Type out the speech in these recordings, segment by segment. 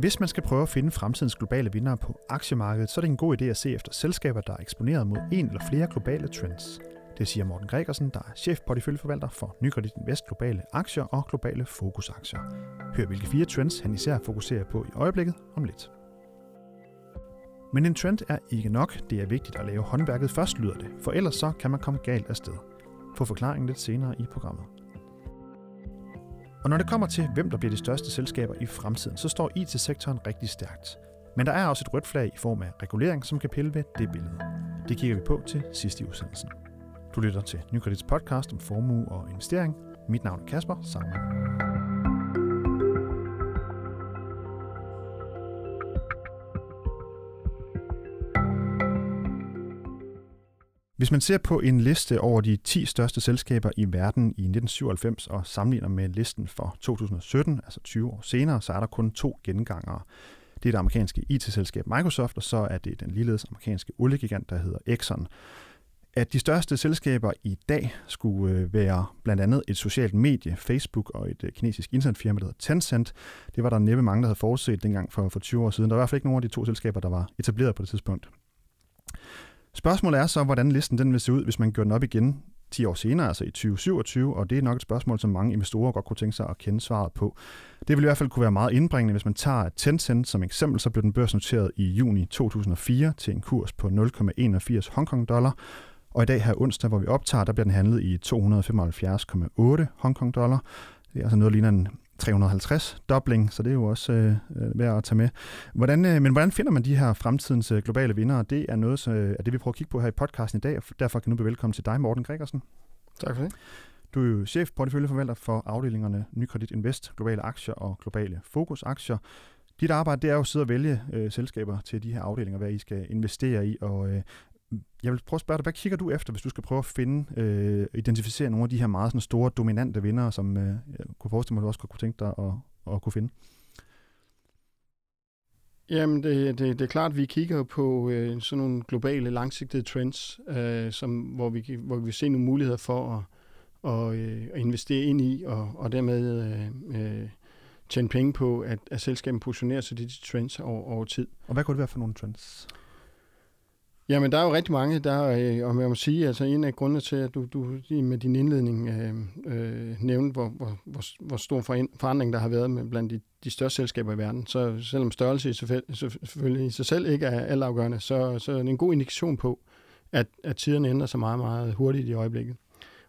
Hvis man skal prøve at finde fremtidens globale vinder på aktiemarkedet, så er det en god idé at se efter selskaber, der er eksponeret mod en eller flere globale trends. Det siger Morten Gregersen, der er chef porteføljeforvalter for Nykredit Invest Globale Aktier og Globale Fokusaktier. Hør hvilke fire trends han især fokuserer på i øjeblikket om lidt. Men en trend er ikke nok. Det er vigtigt at lave håndværket først, lyder det, for ellers så kan man komme galt afsted. Få forklaringen lidt senere i programmet. Og når det kommer til, hvem der bliver de største selskaber i fremtiden, så står IT-sektoren rigtig stærkt. Men der er også et rødt flag i form af regulering, som kan pille ved det billede. Det kigger vi på til sidst i udsendelsen. Du lytter til Nykredits podcast om formue og investering. Mit navn er Kasper Sammen. Hvis man ser på en liste over de 10 største selskaber i verden i 1997 og sammenligner med listen for 2017, altså 20 år senere, så er der kun to gengangere. Det er det amerikanske IT-selskab Microsoft, og så er det den ligeledes amerikanske oliegigant, der hedder Exxon. At de største selskaber i dag skulle øh, være blandt andet et socialt medie, Facebook og et øh, kinesisk internetfirma, der hedder Tencent, det var der næppe mange, der havde forudset dengang for, for 20 år siden. Der var i hvert fald ikke nogen af de to selskaber, der var etableret på det tidspunkt. Spørgsmålet er så, hvordan listen den vil se ud, hvis man gør den op igen 10 år senere, altså i 2027, og det er nok et spørgsmål, som mange investorer godt kunne tænke sig at kende svaret på. Det vil i hvert fald kunne være meget indbringende, hvis man tager Tencent som eksempel, så blev den børsnoteret i juni 2004 til en kurs på 0,81 Hongkong dollar, og i dag her onsdag, hvor vi optager, der bliver den handlet i 275,8 Hongkong dollar. Det er altså noget, ligner en 350 dobling, så det er jo også øh, øh, værd at tage med. Hvordan, øh, men hvordan finder man de her fremtidens øh, globale vindere? Det er noget øh, af det, vi prøver at kigge på her i podcasten i dag, og derfor kan nu blive velkommen til dig, Morten Gregersen. Tak for det. Du er jo chef porteføljeforvalter for afdelingerne Nykredit Invest, globale aktier og globale fokusaktier. Dit arbejde det er jo at sidde og vælge øh, selskaber til de her afdelinger, hvad I skal investere i, og øh, jeg vil prøve at spørge dig, hvad kigger du efter, hvis du skal prøve at finde, øh, identificere nogle af de her meget sådan, store, dominante vinder, som øh, jeg kunne forestille mig, at du også kunne tænke dig at, at kunne finde? Jamen, det, det, det er klart, at vi kigger på øh, sådan nogle globale, langsigtede trends, øh, som, hvor, vi, hvor vi ser nogle muligheder for at, og, øh, at investere ind i, og, og dermed øh, øh, tjene penge på, at, at selskabet positionerer sig til de trends over, over tid. Og hvad kunne det være for nogle trends? Jamen, der er jo rigtig mange, der, øh, og jeg må sige, altså en af grundene til, at du, du med din indledning øh, øh, nævnte, hvor, hvor, hvor, hvor stor forandring der har været med blandt de, de største selskaber i verden. Så selvom størrelse i, selvfølgelig i sig selv ikke er altafgørende, så, så er det en god indikation på, at, at tiderne ændrer sig meget, meget hurtigt i øjeblikket.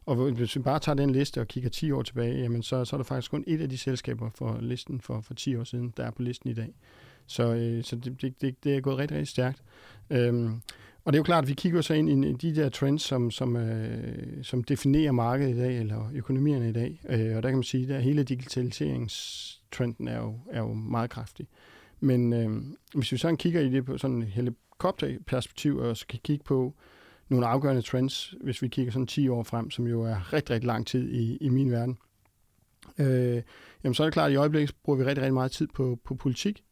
Og hvis vi bare tager den liste og kigger 10 år tilbage, jamen så, så er der faktisk kun et af de selskaber for listen for, for 10 år siden, der er på listen i dag. Så, øh, så det, det, det er gået rigtig, rigtig stærkt. Øhm, og det er jo klart, at vi kigger så ind i de der trends, som, som, øh, som definerer markedet i dag, eller økonomierne i dag. Øh, og der kan man sige, at hele digitaliseringstrenden er jo, er jo meget kraftig. Men øh, hvis vi så kigger i det på sådan et helikopterperspektiv, og så kan kigge på nogle afgørende trends, hvis vi kigger sådan 10 år frem, som jo er rigtig, rigtig lang tid i, i min verden, øh, jamen så er det klart, at i øjeblikket bruger vi rigtig, rigtig meget tid på, på politik.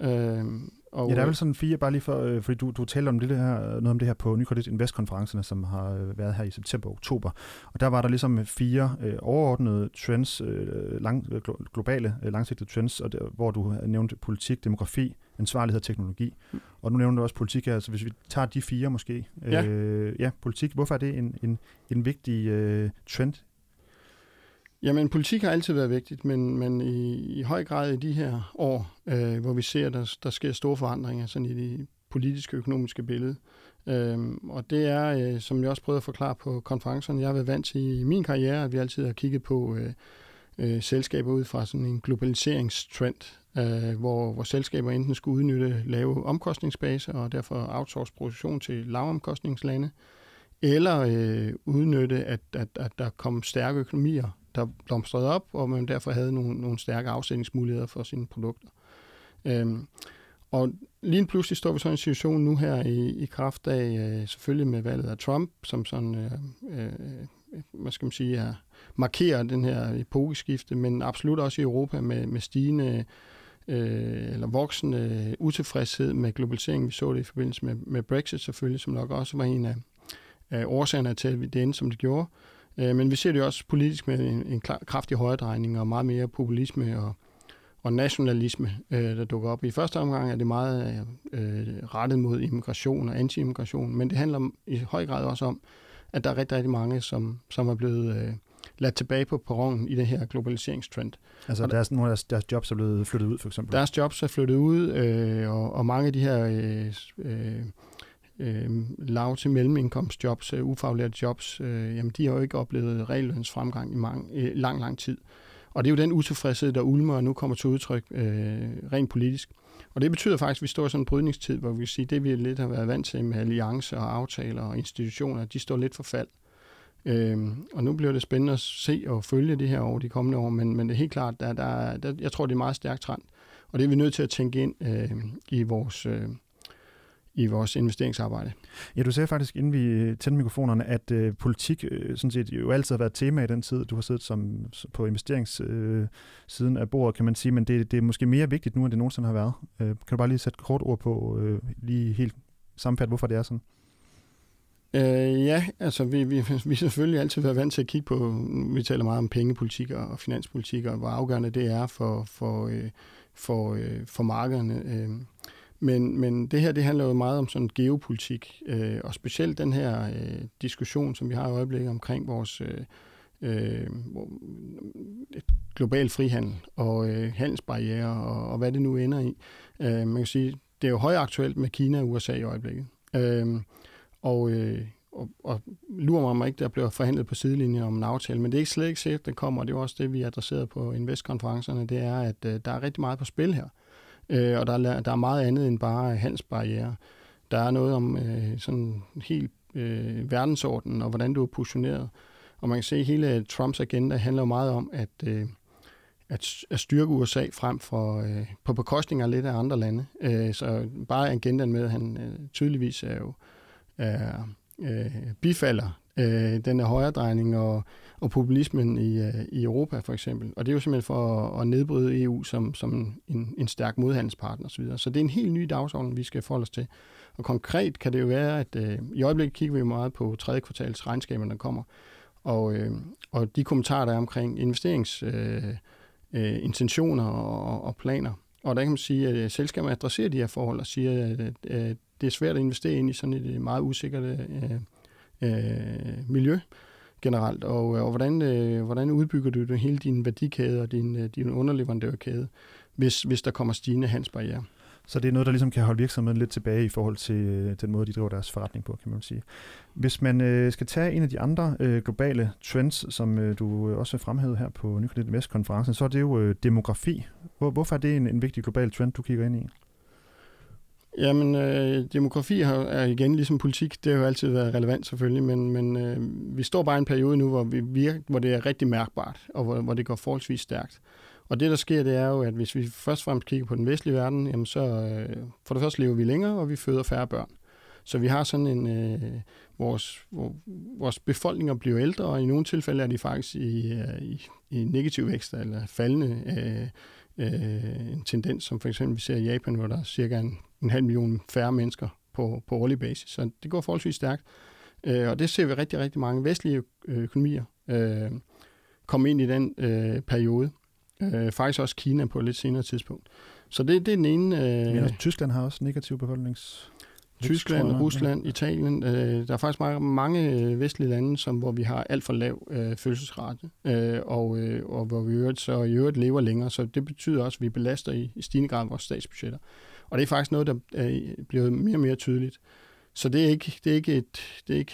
Øh, og, ja, der er vel sådan fire, bare lige for, øh, fordi du, du talte om det her, noget om det her på Nykredit Invest-konferencerne, som har øh, været her i september og oktober. Og der var der ligesom fire øh, overordnede trends, øh, lang, øh, globale øh, langsigtede trends, og der, hvor du nævnte politik, demografi, ansvarlighed og teknologi. Og nu nævnte du også politik her, så hvis vi tager de fire måske. Ja, øh, ja politik, hvorfor er det en, en, en vigtig øh, trend Jamen, politik har altid været vigtigt, men, men i, i høj grad i de her år, øh, hvor vi ser, at der, der sker store forandringer sådan i det politiske og økonomiske billede. Øhm, og det er, øh, som jeg også prøvede at forklare på konferencerne, jeg har været vant til i min karriere, at vi altid har kigget på øh, øh, selskaber ud fra sådan en globaliseringstrend, øh, hvor, hvor selskaber enten skulle udnytte lave omkostningsbase og derfor outsource produktion til lavomkostningslande, eller øh, udnytte, at, at, at der kom stærke økonomier der blomstrede op, og man derfor havde nogle, nogle stærke afsætningsmuligheder for sine produkter. Øhm, og lige pludselig står vi så i en situation nu her i, i kraft af, øh, selvfølgelig med valget af Trump, som sådan, øh, øh, hvad skal man sige, er, markerer den her epokeskifte, men absolut også i Europa med, med stigende øh, eller voksende utilfredshed med globaliseringen. Vi så det i forbindelse med, med Brexit selvfølgelig, som nok også var en af, af årsagerne til, at det endte, som det gjorde. Øh, men vi ser det også politisk med en, en klar, kraftig højredrejning og meget mere populisme og, og nationalisme, øh, der dukker op. I første omgang er det meget øh, rettet mod immigration og anti-immigration, men det handler i høj grad også om, at der er rigtig, rigtig mange, som, som er blevet øh, ladt tilbage på perronen i det her globaliseringstrend. Altså deres, nogle af deres, deres jobs er blevet flyttet ud, for eksempel? Deres jobs er flyttet ud, øh, og, og mange af de her øh, øh, øh, lav- til mellemindkomstjobs, øh, ufaglærte jobs, øh, jamen de har jo ikke oplevet reallønsfremgang i mange, øh, lang, lang tid. Og det er jo den utilfredshed, der ulmer og nu kommer til udtryk øh, rent politisk. Og det betyder faktisk, at vi står i sådan en brydningstid, hvor vi kan sige, at det vi lidt har været vant til med alliancer og aftaler og institutioner, de står lidt for fald. Øhm, og nu bliver det spændende at se og følge det her over de kommende år, men, men det er helt klart, der, der, der, jeg tror, det er en meget stærk trend. Og det er vi nødt til at tænke ind øh, i vores... Øh, i vores investeringsarbejde. Ja, du sagde faktisk, inden vi tændte mikrofonerne, at øh, politik øh, sådan set jo altid har været tema i den tid, du har siddet som, på investeringssiden øh, af bordet, kan man sige, men det, det er måske mere vigtigt nu, end det nogensinde har været. Øh, kan du bare lige sætte kort ord på, øh, lige helt sammenfatte, hvorfor det er sådan? Øh, ja, altså vi, vi, vi selvfølgelig altid været vant til at kigge på, vi taler meget om pengepolitik og finanspolitik, og hvor afgørende det er for, for, øh, for, øh, for markederne. Øh. Men, men det her, det handler jo meget om sådan geopolitik, øh, og specielt den her øh, diskussion, som vi har i øjeblikket omkring vores øh, øh, global frihandel og øh, handelsbarriere og, og hvad det nu ender i. Øh, man kan sige, det er jo højaktuelt med Kina og USA i øjeblikket. Øh, og, øh, og, og lurer mig om ikke, der bliver forhandlet på sidelinjen om en aftale, men det er ikke slet ikke sikkert, at den kommer, og det er også det, vi adresserede på investkonferencerne, det er, at øh, der er rigtig meget på spil her øh, og der er, der er meget andet end bare handelsbarriere. Der er noget om øh, sådan helt øh, verdensordenen og hvordan du er positioneret. Og man kan se, at hele Trumps agenda handler meget om at, øh, at, at styrke USA frem for øh, på bekostning af lidt af andre lande. Øh, så bare agendaen med, at han øh, tydeligvis er jo er, øh, bifalder øh, den her højredrejning og, og populismen i, øh, i Europa for eksempel. Og det er jo simpelthen for at, at nedbryde EU som, som en, en stærk modhandelspartner osv. Så det er en helt ny dagsorden, vi skal forholde os til. Og konkret kan det jo være, at øh, i øjeblikket kigger vi meget på tredje kvartals regnskaber, der kommer. Og, øh, og de kommentarer, der er omkring investeringsintentioner øh, øh, og, og planer. Og der kan man sige, at øh, selskaberne adresserer de her forhold og siger, at, at, at det er svært at investere ind i sådan et øh, meget usikkert øh, øh, miljø generelt, og, øh, og hvordan, øh, hvordan udbygger du det, hele din værdikæde og din, øh, din underleverandørkæde, hvis, hvis der kommer stigende handelsbarriere. Så det er noget, der ligesom kan holde virksomheden lidt tilbage i forhold til øh, den måde, de driver deres forretning på, kan man sige. Hvis man øh, skal tage en af de andre øh, globale trends, som øh, du øh, også fremhævede her på Nykredit Vest-konferencen, så er det jo øh, demografi. Hvor, hvorfor er det en, en vigtig global trend, du kigger ind i? Jamen, øh, demografi har, er igen ligesom politik. Det har jo altid været relevant selvfølgelig, men, men øh, vi står bare i en periode nu, hvor, vi virker, hvor det er rigtig mærkbart, og hvor, hvor det går forholdsvis stærkt. Og det, der sker, det er jo, at hvis vi først og fremmest kigger på den vestlige verden, jamen så øh, for det første lever vi længere, og vi føder færre børn. Så vi har sådan en, øh, vores, vores befolkninger bliver ældre, og i nogle tilfælde er de faktisk i, øh, i, i negativ vækst, eller faldende øh, øh, en tendens, som for eksempel vi ser i Japan, hvor der er cirka en en halv million færre mennesker på, på årlig basis. Så det går forholdsvis stærkt. Øh, og det ser vi rigtig, rigtig mange vestlige økonomier øh, komme ind i den øh, periode. Øh, faktisk også Kina på et lidt senere tidspunkt. Så det, det er den ene... Øh, ja, Tyskland har også negativ befolknings... Tyskland, jeg, Rusland, ja. Italien. Øh, der er faktisk mange, mange øh, vestlige lande, som, hvor vi har alt for lav øh, fødselsrate, øh, og, øh, og hvor vi øvrigt, så i øvrigt lever længere. Så det betyder også, at vi belaster i, i stigende grad vores statsbudgetter. Og det er faktisk noget, der øh, er blevet mere og mere tydeligt. Så det er ikke, det er ikke, et, det er ikke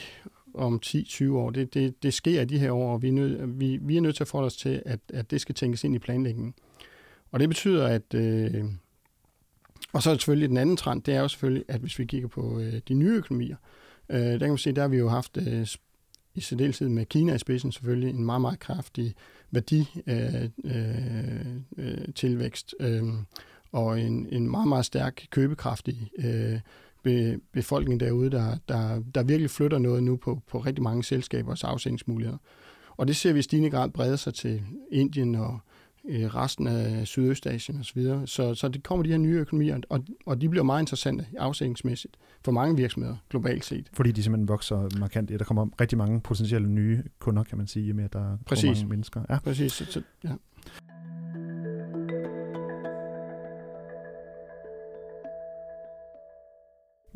om 10-20 år. Det, det, det sker i de her år, og vi er, nød, vi, vi er nødt til at forholde os til, at, at det skal tænkes ind i planlægningen. Og det betyder, at... Øh, og så er det selvfølgelig den anden trend, det er jo selvfølgelig, at hvis vi kigger på øh, de nye økonomier, øh, der kan man se, der har vi jo haft øh, i særdeleshed med Kina i spidsen selvfølgelig en meget, meget kraftig værditilvækst. Øh, øh, øh, og en, en meget, meget stærk købekraftig øh, be, befolkning derude, der, der, der virkelig flytter noget nu på, på rigtig mange selskabers afsætningsmuligheder. Og det ser vi i stigende grad brede sig til Indien og øh, resten af Sydøstasien osv. Så, så, så det kommer de her nye økonomier, og, og de bliver meget interessante afsætningsmæssigt for mange virksomheder globalt set. Fordi de simpelthen vokser markant. Der kommer rigtig mange potentielle nye kunder, kan man sige, med at der Præcis. kommer mange mennesker. Ja. Præcis. Så, så, ja.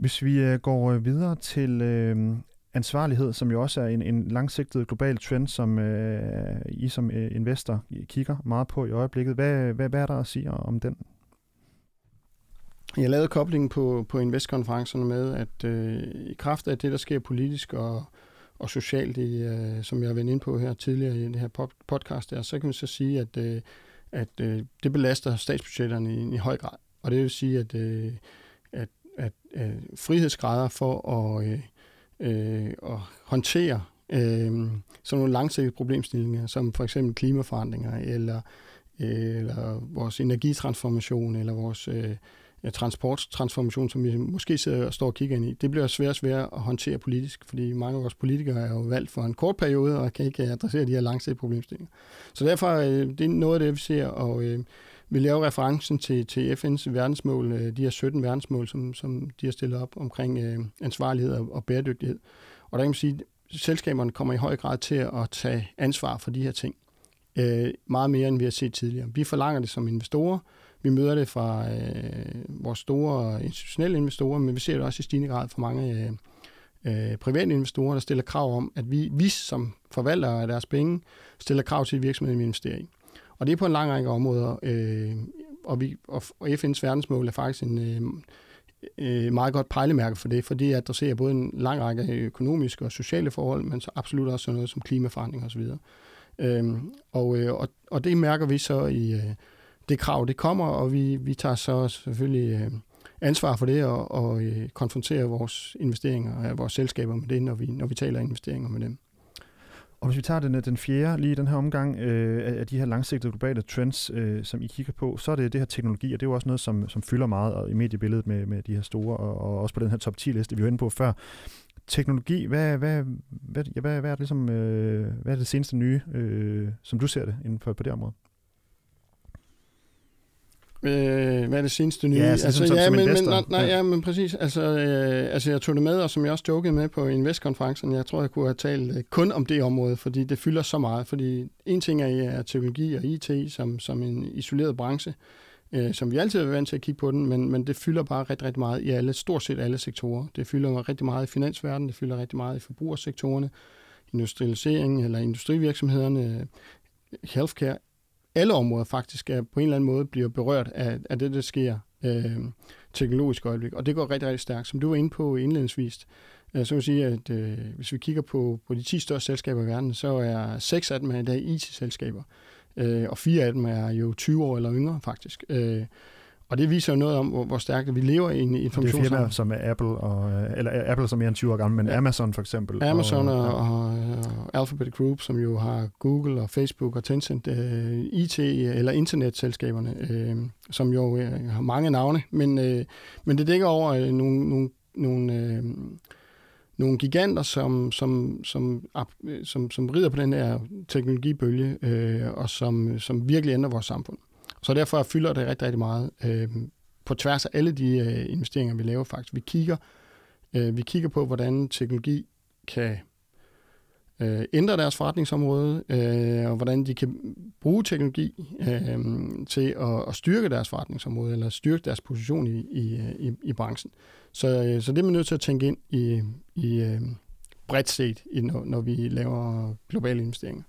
Hvis vi øh, går øh, videre til øh, ansvarlighed, som jo også er en, en langsigtet global trend, som øh, I som øh, investor kigger meget på i øjeblikket. Hvad, hvad, hvad er der at sige om den? Jeg lavede koblingen på, på investkonferencerne med, at øh, i kraft af det, der sker politisk og, og socialt, i, øh, som jeg har været inde på her tidligere i den her podcast, der, så kan man så sige, at, øh, at øh, det belaster statsbudgetterne i, i høj grad. Og det vil sige, at, øh, at, øh, frihedsgrader for at, øh, øh, at håndtere øh, sådan nogle langsigtede problemstillinger, som for eksempel klimaforandringer, eller, øh, eller vores energitransformation, eller vores øh, transporttransformation, som vi måske sidder og står og kigger ind i, det bliver svært og svært at håndtere politisk, fordi mange af vores politikere er jo valgt for en kort periode og kan ikke adressere de her langsigtede problemstillinger. Så derfor øh, det er noget af det, vi ser, og øh, vi laver referencen til, til FN's verdensmål, øh, de her 17 verdensmål, som, som de har stillet op omkring øh, ansvarlighed og, og bæredygtighed. Og der kan man sige, at selskaberne kommer i høj grad til at tage ansvar for de her ting. Øh, meget mere, end vi har set tidligere. Vi forlanger det som investorer, vi møder det fra øh, vores store institutionelle investorer, men vi ser det også i stigende grad fra mange øh, øh private investorer, der stiller krav om, at vi, vi som forvaltere af deres penge, stiller krav til virksomheden, vi investerer i. Og det er på en lang række områder, øh, og, vi, og, og FN's verdensmål er faktisk en øh, øh, meget godt pejlemærke for det, for det adresserer både en lang række økonomiske og sociale forhold, men så absolut også sådan noget som klimaforandring osv. Øh, og, øh, og, og det mærker vi så i, øh, det krav, det kommer, og vi, vi tager så selvfølgelig øh, ansvar for det og, og øh, konfronterer vores investeringer og vores selskaber med det, når vi, når vi taler investeringer med dem. Og hvis vi tager den, øh, den fjerde lige i den her omgang øh, af de her langsigtede globale trends, øh, som I kigger på, så er det det her teknologi, og det er jo også noget, som, som fylder meget i mediebilledet med, med de her store, og, og også på den her top 10-liste, vi var inde på før. Teknologi, hvad, hvad, hvad, ja, hvad, hvad, er, det, ligesom, øh, hvad er det seneste nye, øh, som du ser det inden for på det område? Øh, hvad er det seneste nye? Ja, altså, altså, som, ja, som men, investor. men, nej, ja, men præcis. Altså, øh, altså, jeg tog det med, og som jeg også jokede med på investkonferencen, jeg tror, jeg kunne have talt øh, kun om det område, fordi det fylder så meget. Fordi en ting er, er teknologi og IT som, som en isoleret branche, øh, som vi altid er vant til at kigge på den, men, men det fylder bare rigtig, rigtig meget i alle, stort set alle sektorer. Det fylder rigtig meget i finansverdenen, det fylder rigtig meget i forbrugersektorerne, industrialisering eller industrivirksomhederne, healthcare, alle områder faktisk er på en eller anden måde bliver berørt af, af det, der sker øh, teknologisk øjeblik. Og det går rigtig, rigtig stærkt. Som du var inde på indledningsvis, øh, så vil jeg sige, at øh, hvis vi kigger på, på de 10 største selskaber i verden, så er seks af dem i dag IT-selskaber. Øh, og fire af dem er jo 20 år eller yngre faktisk. Øh, og det viser jo noget om, hvor, hvor stærkt vi lever i en information. Det er firmaer som er Apple, og, eller Apple som er mere end 20 år gammel, men ja. Amazon for eksempel. Amazon og, og, og, og Alphabet Group, som jo har Google og Facebook og Tencent, uh, IT- eller internetselskaberne, uh, som jo uh, har mange navne, men, uh, men det dækker over uh, nogle, nogle, nogle uh, nogle giganter, som, som, som, som, som rider på den her teknologibølge, øh, og som, som virkelig ændrer vores samfund. Så derfor fylder det rigtig, rigtig meget øh, på tværs af alle de øh, investeringer, vi laver faktisk. Vi kigger, øh, vi kigger på, hvordan teknologi kan øh, ændre deres forretningsområde, øh, og hvordan de kan bruge teknologi øh, til at, at styrke deres forretningsområde, eller styrke deres position i, i, i, i branchen. Så, øh, så det er man nødt til at tænke ind i, i øh, bredt set, når, når vi laver globale investeringer.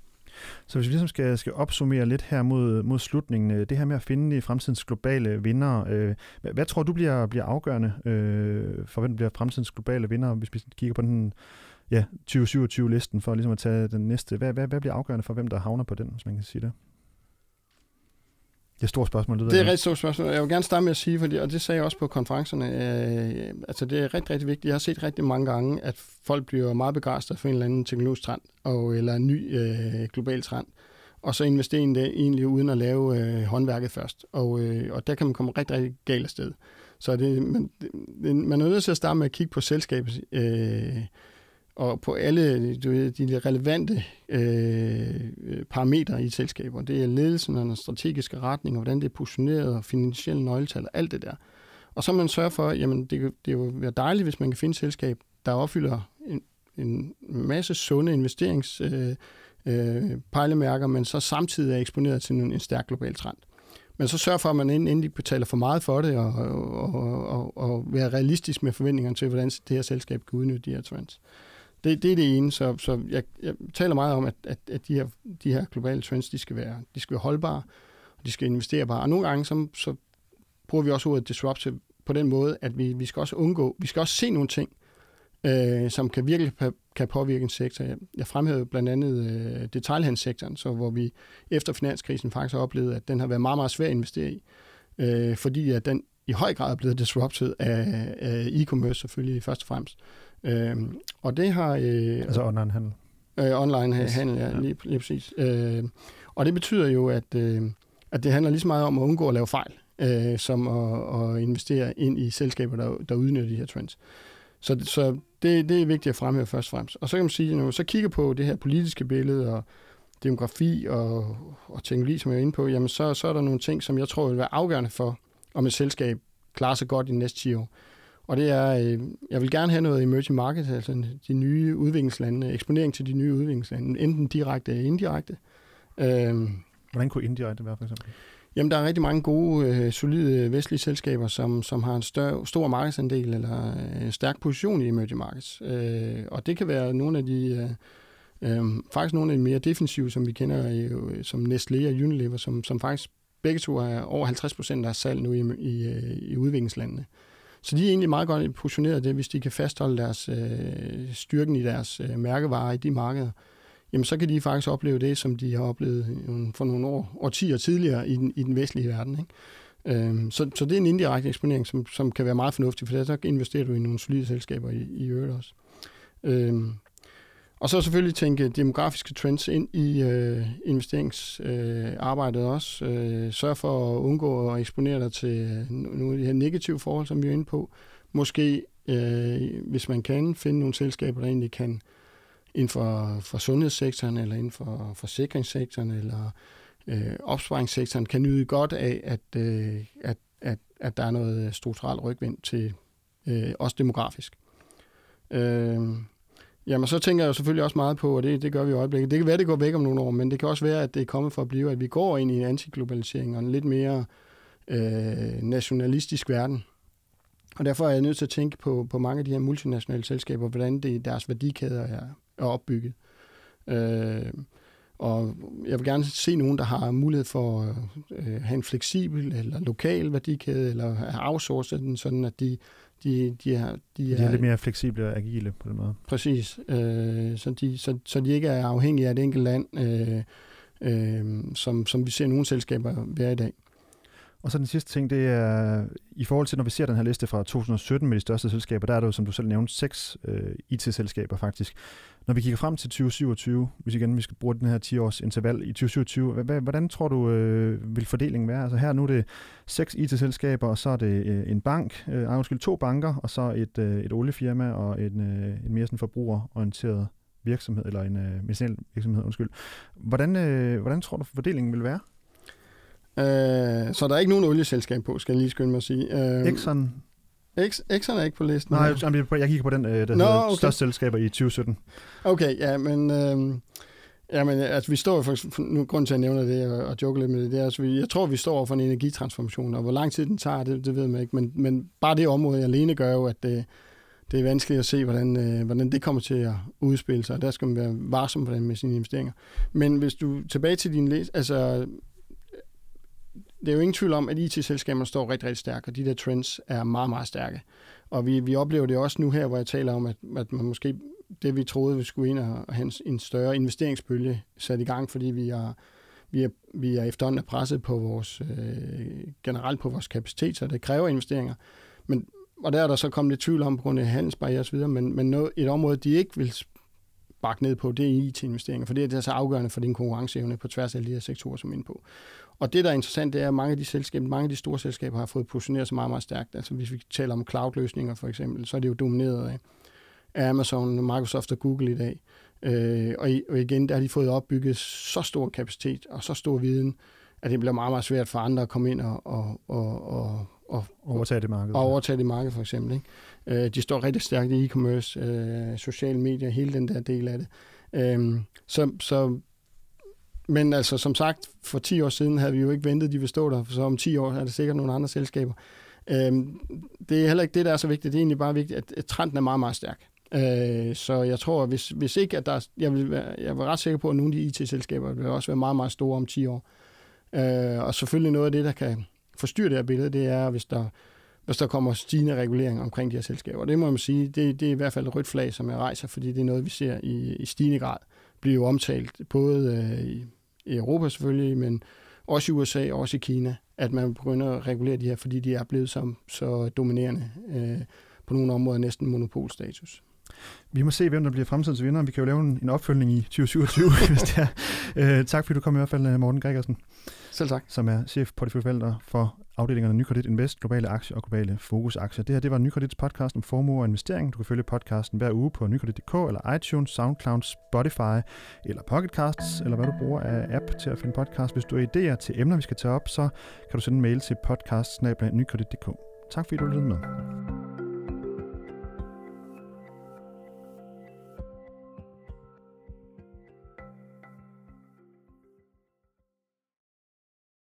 Så hvis vi ligesom skal, skal opsummere lidt her mod, mod slutningen, øh, det her med at finde fremtidens globale vinder, øh, hvad, hvad tror du bliver, bliver afgørende øh, for, hvem bliver fremtidens globale vinder, hvis vi kigger på den ja, 2027-listen, for ligesom at tage den næste. Hvad, hvad, hvad bliver afgørende for, hvem der havner på den, hvis man kan sige det? Det er et stort spørgsmål. Det, det er et rigtig stort spørgsmål. Jeg vil gerne starte med at sige, fordi, og det sagde jeg også på konferencerne, øh, altså det er rigtig, rigtig vigtigt. Jeg har set rigtig mange gange, at folk bliver meget begejstrede for en eller anden teknologisk trend, og, eller en ny øh, global trend, og så investerer en det egentlig uden at lave øh, håndværket først. Og, øh, og der kan man komme rigtig, rigtig galt afsted. Så det, man, det, man er nødt til at starte med at kigge på selskabet, øh, og på alle du ved, de relevante øh, parametre i et selskab. Og det er ledelsen og den strategiske retning, og hvordan det er positioneret, og finansielle nøgletal og alt det der. Og så man sørger for, jamen det, det vil være dejligt, hvis man kan finde et selskab, der opfylder en, en masse sunde investerings øh, øh, pejlemærker, men så samtidig er eksponeret til en, en stærk global trend. men så sørg for, at man endelig ikke betaler for meget for det, og, og, og, og være realistisk med forventningerne til, hvordan det her selskab kan udnytte de her trends. Det, det er det ene, så, så jeg, jeg taler meget om, at, at, at de, her, de her globale trends, de skal være, de skal være holdbare, og de skal investerbare. Og nogle gange, så, så bruger vi også ordet disruptive på den måde, at vi, vi skal også undgå, vi skal også se nogle ting, øh, som kan virkelig kan påvirke en sektor. Jeg, jeg fremhævede blandt andet øh, detaljhandelssektoren, så hvor vi efter finanskrisen faktisk har oplevet, at den har været meget, meget svær at investere i, øh, fordi at den i høj grad er blevet disrupted af, af e-commerce selvfølgelig først og fremmest. Øh, og det har... Øh, altså online handel. Øh, online yes. handel, ja, ja. Lige, lige præcis. Øh, og det betyder jo, at, øh, at det handler lige så meget om at undgå at lave fejl, øh, som at, at investere ind i selskaber, der, der udnytter de her trends. Så, så det, det er vigtigt at fremhæve først og fremmest. Og så kan man sige, når man så kigger på det her politiske billede og demografi og, og teknologi, som jeg er inde på, jamen så, så er der nogle ting, som jeg tror vil være afgørende for, om et selskab klarer sig godt i de næste 10 år. Og det er, øh, jeg vil gerne have noget emerging markets, altså de nye udviklingslande, eksponering til de nye udviklingslande, enten direkte eller indirekte. Øhm, Hvordan kunne indirekte være for eksempel? Jamen, der er rigtig mange gode, øh, solide vestlige selskaber, som, som har en større, stor markedsandel eller en øh, stærk position i emerging markets. Øh, og det kan være nogle af de, øh, øh, faktisk nogle af de mere defensive, som vi kender, øh, som Nestlé og Unilever, som, som faktisk begge to er over 50 procent af salg nu i, i, øh, i udviklingslandene. Så de er egentlig meget godt positioneret det, hvis de kan fastholde deres øh, styrken i deres øh, mærkevarer i de markeder. Jamen, så kan de faktisk opleve det, som de har oplevet for nogle år, årtier tidligere i den, i den vestlige verden. Ikke? Øhm, så, så det er en indirekte eksponering, som, som kan være meget fornuftig, for så investerer du i nogle solide selskaber i, i øvrigt også. Øhm, og så selvfølgelig tænke demografiske trends ind i øh, investeringsarbejdet øh, også. Øh, sørg for at undgå at eksponere dig til øh, nogle af de her negative forhold, som vi er inde på. Måske, øh, hvis man kan, finde nogle selskaber, der egentlig kan inden for, for sundhedssektoren, eller inden for forsikringssektoren, eller øh, opsparingssektoren, kan nyde godt af, at, øh, at, at, at der er noget strukturelt rygvind til øh, også demografisk. Øh, Jamen, så tænker jeg selvfølgelig også meget på, og det, det gør vi i øjeblikket. Det kan være, det går væk om nogle år, men det kan også være, at det er kommet for at blive, at vi går ind i en antiglobalisering og en lidt mere øh, nationalistisk verden. Og derfor er jeg nødt til at tænke på, på mange af de her multinationale selskaber, hvordan det, deres værdikæder er, er opbygget. Øh, og jeg vil gerne se nogen, der har mulighed for øh, at øh, have en fleksibel eller lokal værdikæde, eller have outsourcet den, sådan at de de, de, er, de, de er, er lidt mere fleksible og agile på den måde. Præcis. Øh, så, de, så, så de ikke er afhængige af et enkelt land, øh, øh, som, som vi ser nogle selskaber være i dag. Og så den sidste ting, det er i forhold til, når vi ser den her liste fra 2017 med de største selskaber, der er der jo, som du selv nævnte, seks øh, IT-selskaber faktisk. Når vi kigger frem til 2027, hvis igen vi skal bruge den her 10-års interval i 2027, hvordan tror du, øh, vil fordelingen være? Altså her nu er det seks IT-selskaber, og så er det øh, en bank, øh, undskyld, to banker, og så et, øh, et oliefirma og en, øh, en mere sådan forbrugerorienteret virksomhed, eller en øh, medicinal virksomhed, undskyld. Hvordan, øh, hvordan tror du, fordelingen vil være? Øh, så der er ikke nogen olieselskab på, skal jeg lige skynde mig at sige. Øh, Exxon? Ex, Exxon er ikke på listen. Nej, jeg, jeg kigger på den, øh, der Nå, hedder okay. største selskaber i 2017. Okay, ja, men... Øh, Ja, men altså, vi står for, nu grund til at nævne det og, og joke lidt med det, det er, altså, vi, jeg tror, vi står for en energitransformation, og hvor lang tid den tager, det, det ved man ikke, men, men bare det område alene gør jo, at det, det er vanskeligt at se, hvordan, øh, hvordan det kommer til at udspille sig, og der skal man være varsom på det med sine investeringer. Men hvis du tilbage til din læs, altså det er jo ingen tvivl om, at IT-selskaberne står rigtig, rigtig stærkt, og de der trends er meget, meget stærke. Og vi, vi oplever det også nu her, hvor jeg taler om, at, at man måske det, vi troede, vi skulle ind og have en større investeringsbølge sat i gang, fordi vi er, vi er, vi er efterhånden presset på vores, øh, generelt på vores kapacitet, så det kræver investeringer. Men, og der er der så kommet lidt tvivl om på grund af handelsbarriere osv., men, men noget, et område, de ikke vil bakke ned på, det er IT-investeringer, for det er, det er så afgørende for din konkurrenceevne på tværs af de her sektorer, som er inde på. Og det, der er interessant, det er, at mange af de selskaber, mange af de store selskaber har fået positioneret sig meget, meget stærkt. Altså hvis vi taler om cloud-løsninger for eksempel, så er det jo domineret af Amazon, Microsoft og Google i dag. Øh, og, og igen, der har de fået opbygget så stor kapacitet og så stor viden, at det bliver meget, meget svært for andre at komme ind og, og, og, og, og overtage det marked. Og overtage det marked, for eksempel. Ikke? Øh, de står rigtig stærkt i e-commerce, øh, sociale medier, hele den der del af det. Øh, så, så men altså, som sagt, for 10 år siden havde vi jo ikke ventet, de vil stå der, for så om 10 år er det sikkert nogle andre selskaber. Øhm, det er heller ikke det, der er så vigtigt. Det er egentlig bare vigtigt, at, trenden er meget, meget stærk. Øh, så jeg tror, hvis, hvis ikke, at der, jeg vil, være, jeg vil ret sikker på, at nogle af de IT-selskaber vil også være meget, meget store om 10 år. Øh, og selvfølgelig noget af det, der kan forstyrre det her billede, det er, hvis der, hvis der kommer stigende regulering omkring de her selskaber. Det må man sige, det, det er i hvert fald et rødt flag, som jeg rejser, fordi det er noget, vi ser i, i stigende grad blive omtalt, både øh, i, i Europa selvfølgelig, men også i USA og også i Kina, at man begynder at regulere de her, fordi de er blevet så, så dominerende øh, på nogle områder næsten monopolstatus. Vi må se, hvem der bliver fremtidens vinder. Vi kan jo lave en, en opfølgning i 2027, hvis det er. Øh, tak fordi du kom i hvert fald, Morten Gregersen. Selv tak. Som er chef porteføljeforvalter for afdelingerne Nykredit Invest, globale aktier og globale fokusaktier. Det her det var Nykredits podcast om formue og investering. Du kan følge podcasten hver uge på nykredit.dk eller iTunes, SoundCloud, Spotify eller Pocketcasts, eller hvad du bruger af app til at finde podcast. Hvis du har idéer til emner, vi skal tage op, så kan du sende en mail til podcast Tak fordi du lyttede med.